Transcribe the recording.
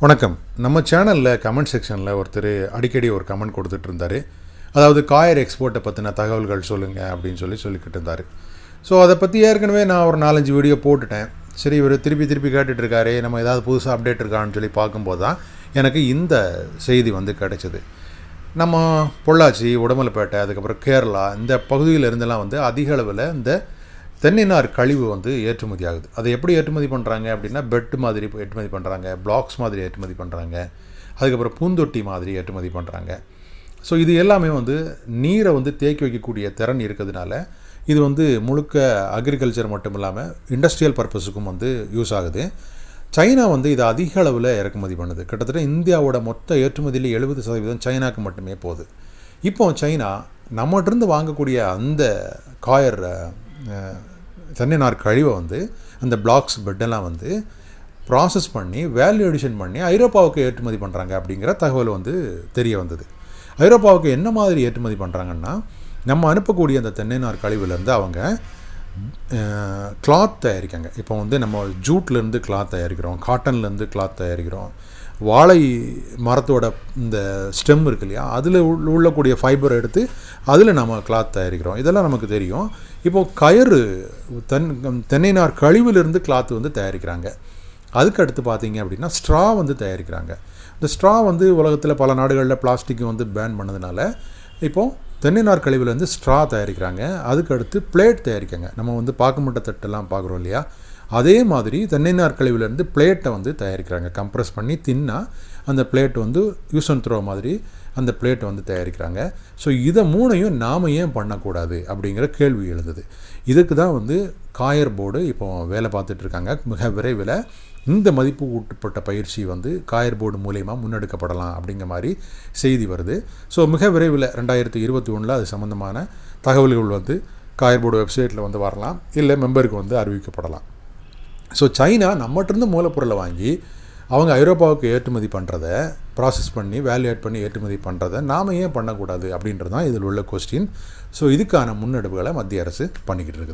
வணக்கம். நம்ம சேனலில் கமெண்ட் செக்ஷனில் ஒருத்தர் அடிக்கடி ஒரு கமெண்ட் கொடுத்துட்டு இருந்தார் அதாவது காயர் எக்ஸ்போர்ட்டை பற்றின தகவல்கள் சொல்லுங்கள் அப்படின்னு சொல்லி சொல்லிக்கிட்டு இருந்தார் ஸோ அதை பற்றி ஏற்கனவே நான் ஒரு நாலஞ்சு வீடியோ போட்டுட்டேன். சரி இவர் திருப்பி திருப்பி கேட்டுட்ருக்காரு நம்ம ஏதாவது புதுசாக அப்டேட் இருக்கான்னு சொல்லி பார்க்கும்போது தான் எனக்கு இந்த செய்தி வந்து கிடைச்சிது. நம்ம பொள்ளாச்சி உடமலைப்பேட்டை அதுக்கப்புறம் கேரளா இந்த பகுதியிலிருந்தெல்லாம் வந்து அதிக அளவில் இந்த தென்னைநார் கழிவு வந்து ஏற்றுமதி ஆகுது அதை எப்படி ஏற்றுமதி பண்ணுறாங்க அப்படின்னா பெட் மாதிரி ஏற்றுமதி பண்ணுறாங்க பிளாக்ஸ் மாதிரி ஏற்றுமதி பண்ணுறாங்க அதுக்கப்புறம் பூந்தொட்டி மாதிரி ஏற்றுமதி பண்ணுறாங்க ஸோ இது எல்லாமே வந்து நீரை வந்து தேக்கி வைக்கக்கூடிய திறன் இருக்கிறதுனால இது வந்து முழுக்க அக்ரிகல்ச்சர் மட்டும் இல்லாமல் இண்டஸ்ட்ரியல் பர்பஸுக்கும் வந்து யூஸ் ஆகுது. சைனா வந்து இதை அதிக அளவில் இறக்குமதி பண்ணுது. கிட்டத்தட்ட இந்தியாவோட மொத்த ஏற்றுமதியில் எழுபது சதவீதம் சைனாக்கு மட்டுமே போகுது. இப்போ சைனா நம்மகிட்டருந்து வாங்கக்கூடிய அந்த காயர் தென்னை நார் கழிவை வந்து அந்த பிளாக்ஸ் பெட்டெல்லாம் வந்து ப்ராசஸ் பண்ணி வேல்யூ எடிஷன் பண்ணி ஐரோப்பாவுக்கு ஏற்றுமதி பண்ணுறாங்க அப்படிங்கிற தகவல் வந்து தெரிய வந்தது. ஐரோப்பாவுக்கு என்ன மாதிரி ஏற்றுமதி பண்ணுறாங்கன்னா நம்ம அனுப்பக்கூடிய அந்த தென்னை நார் கழிவுலேருந்து அவங்க கிளாத் தயாரிக்காங்க. இப்போ வந்து நம்ம ஜூட்லேருந்து கிளாத் தயாரிக்கிறோம் காட்டன்லேருந்து கிளாத் தயாரிக்கிறோம். வாழை மரத்தோட இந்த ஸ்டெம் இருக்கு இல்லையா அதில் உள்ளக்கூடிய ஃபைபர் எடுத்து அதில் நம்ம கிளாத் தயாரிக்கிறோம். இதெல்லாம் நமக்கு தெரியும். இப்போது கயிறு தென் தென்னை நார் கழிவிலிருந்து கிளாத் வந்து தயாரிக்கிறாங்க. அதுக்கு அடுத்து பார்த்தீங்க அப்படின்னா ஸ்ட்ரா வந்து தயாரிக்கிறாங்க. இந்த ஸ்ட்ரா வந்து உலகத்தில் பல நாடுகளில் பிளாஸ்டிக் வந்து பேன் பண்ணதுனால இப்போது தென்னை நார் கழிவுலேருந்து ஸ்ட்ரா தயாரிக்கிறாங்க. அதுக்கு அடுத்து பிளேட் தயாரிக்காங்க நம்ம வந்து பாக்குமட்ட தட்டெல்லாம் பார்க்குறோம் இல்லையா? அதே மாதிரி தென்னை கழிவுலேருந்து பிளேட்டை வந்து தயாரிக்கிறாங்க. கம்ப்ரஸ் பண்ணி தின்னா அந்த பிளேட் வந்து யூஸ் அண்ட் த்ரோ மாதிரி அந்த பிளேட்டை வந்து தயாரிக்கிறாங்க. ஸோ இதை மூணையும் நாம் ஏன் பண்ணக்கூடாது அப்படிங்கிற கேள்வி எழுதுது இதுக்கு தான் வந்து காயர் போர்டு இப்போ வேலை பார்த்துட்ருக்காங்க மிக விரைவில் இந்த மதிப்பு ஊட்டப்பட்ட பயிற்சி வந்து காயர் போர்டு மூலயமா முன்னெடுக்கப்படலாம் அப்படிங்கிற மாதிரி செய்தி வருது. ஸோ மிக விரைவில் ரெண்டாயிரத்தி இருபத்தி ஒன்றில் அது சம்மந்தமான தகவல்கள் வந்து காயர் போர்டு வெப்சைட்டில் வந்து வரலாம். இல்லை மெம்பருக்கு வந்து அறிவிக்கப்படலாம். ஸோ சைனா நம்மகிட்டருந்து மூலப்பொருளை வாங்கி அவங்க ஐரோப்பாவுக்கு ஏற்றுமதி பண்ணுறத ப்ராசஸ் பண்ணி வேல்யூ பண்ணி ஏற்றுமதி பண்ணுறத நாம் ஏன் பண்ணக்கூடாது அப்படின்றது தான் இதில் உள்ள கொஸ்டின் ஸோ இதுக்கான முன்னெடுப்புகளை மத்திய அரசு பண்ணிக்கிட்டு இருக்குது.